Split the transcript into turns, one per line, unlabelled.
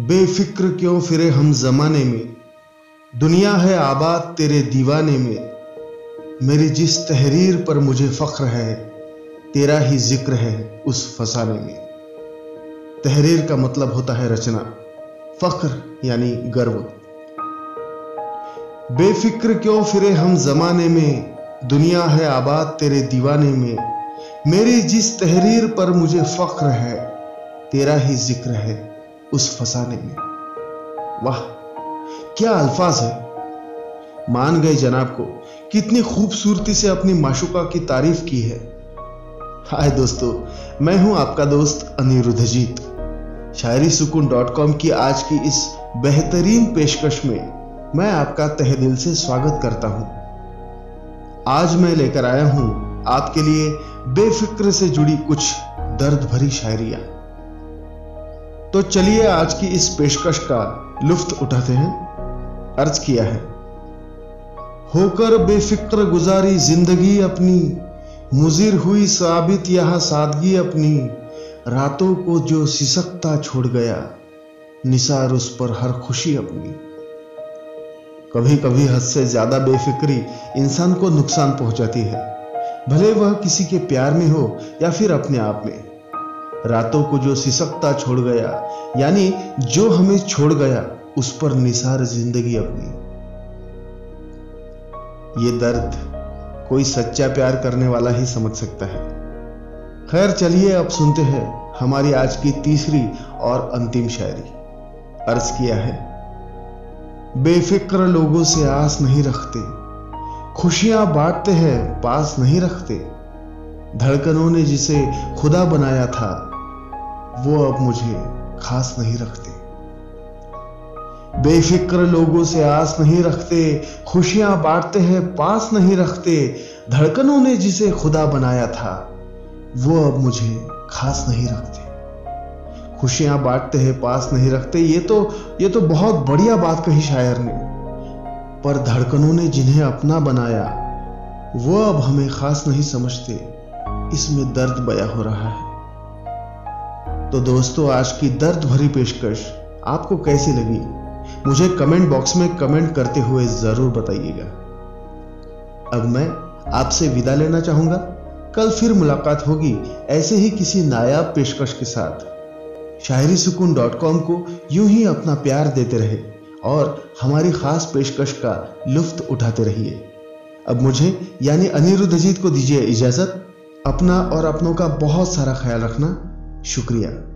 बेफिक्र क्यों फिरे हम जमाने में? दुनिया है आबाद तेरे दीवाने में। मेरी जिस तहरीर पर मुझे फख्र है, तेरा ही ज़िक्र है उस फसाने में। तहरीर का मतलब होता है रचना। फख्र यानी गर्व। बेफिक्र क्यों फिरे हम जमाने में? दुनिया है आबाद तेरे दीवाने में। मेरी जिस तहरीर पर मुझे फख्र है, तेरा ही ज़िक्र है उस फसाने में। वाह, क्या अल्फाज है? मान गए जनाब को, कितनी खूबसूरती से अपनी माशुका की तारीफ़ की है। हाय दोस्तों, मैं हूँ आपका दोस्त अनिरुद्धजीत शायरी सुकून डॉट कॉम की आज की इस बेहतरीन पेशकश में मैं आपका तहे दिल से स्वागत करता हूँ। आज मैं लेकर आया हूँ आपके लिए बेफिक्र से जुड़ी कुछ दर्द भरी शायरियाँ। तो चलिए आज की इस पेशकश का लुफ्त उठाते हैं। अर्ज़ किया है। होकर बेफिक्र गुजारी ज़िंदगी अपनी, मुजिर हुई साबित यहाँ सादगी अपनी, रातों को जो सिसकता छोड़ गया, निसार उस पर हर खुशी अपनी। कभी कभी हद से ज़्यादा बेफिक्री इंसान को नुकसान पहुंचाती है। भले वह किसी के प्यार में हो या फिर अपने आप में। रातों को जो सिसकता छोड़ गया, यानी जो हमें छोड़ गया, उस पर निसार ज़िंदगी अपनी। ये दर्द कोई सच्चा प्यार करने वाला ही समझ सकता है। खैर, चलिए अब सुनते हैं हमारी आज की तीसरी और अंतिम शायरी। अर्ज़ किया है, बेफिक्र लोगों से आस नहीं रखते। खुशियाँ बांटते हैं, पास नहीं रखते। धड़कनों ने जिसे खुदा बनाया था वो अब मुझे खास नहीं रखते। बेफिक्र लोगों से आस नहीं रखते, खुशियाँ बांटते हैं, पास नहीं रखते, धड़कनों ने जिसे खुदा बनाया था, वो अब मुझे खास नहीं रखते। खुशियाँ बांटते हैं, पास नहीं रखते, ये तो ये तो बहुत बढ़िया बात कही शायर ने। पर धड़कनों ने जिन्हें अपना बनाया, वो अब हमें खास नहीं समझते, इसमें दर्द बया हो रहा है। तो दोस्तों, आज की दर्द भरी पेशकश आपको कैसी लगी? मुझे कमेंट बॉक्स में कमेंट करते हुए ज़रूर बताइएगा। अब मैं आपसे विदा लेना चाहूँगा। कल फिर मुलाकात होगी ऐसे ही किसी नायाब पेशकश के साथ। शायरी सुकून डॉट कॉम को यूँ ही अपना प्यार देते रहे और हमारी खास पेशकश का लुफ्त उठाते रहिए। अब मुझे, यानी अनिरुद्ध अजीत को दीजिए इजाज़त। अपना और अपनों का बहुत सारा ख्याल रखना। शुक्रिया।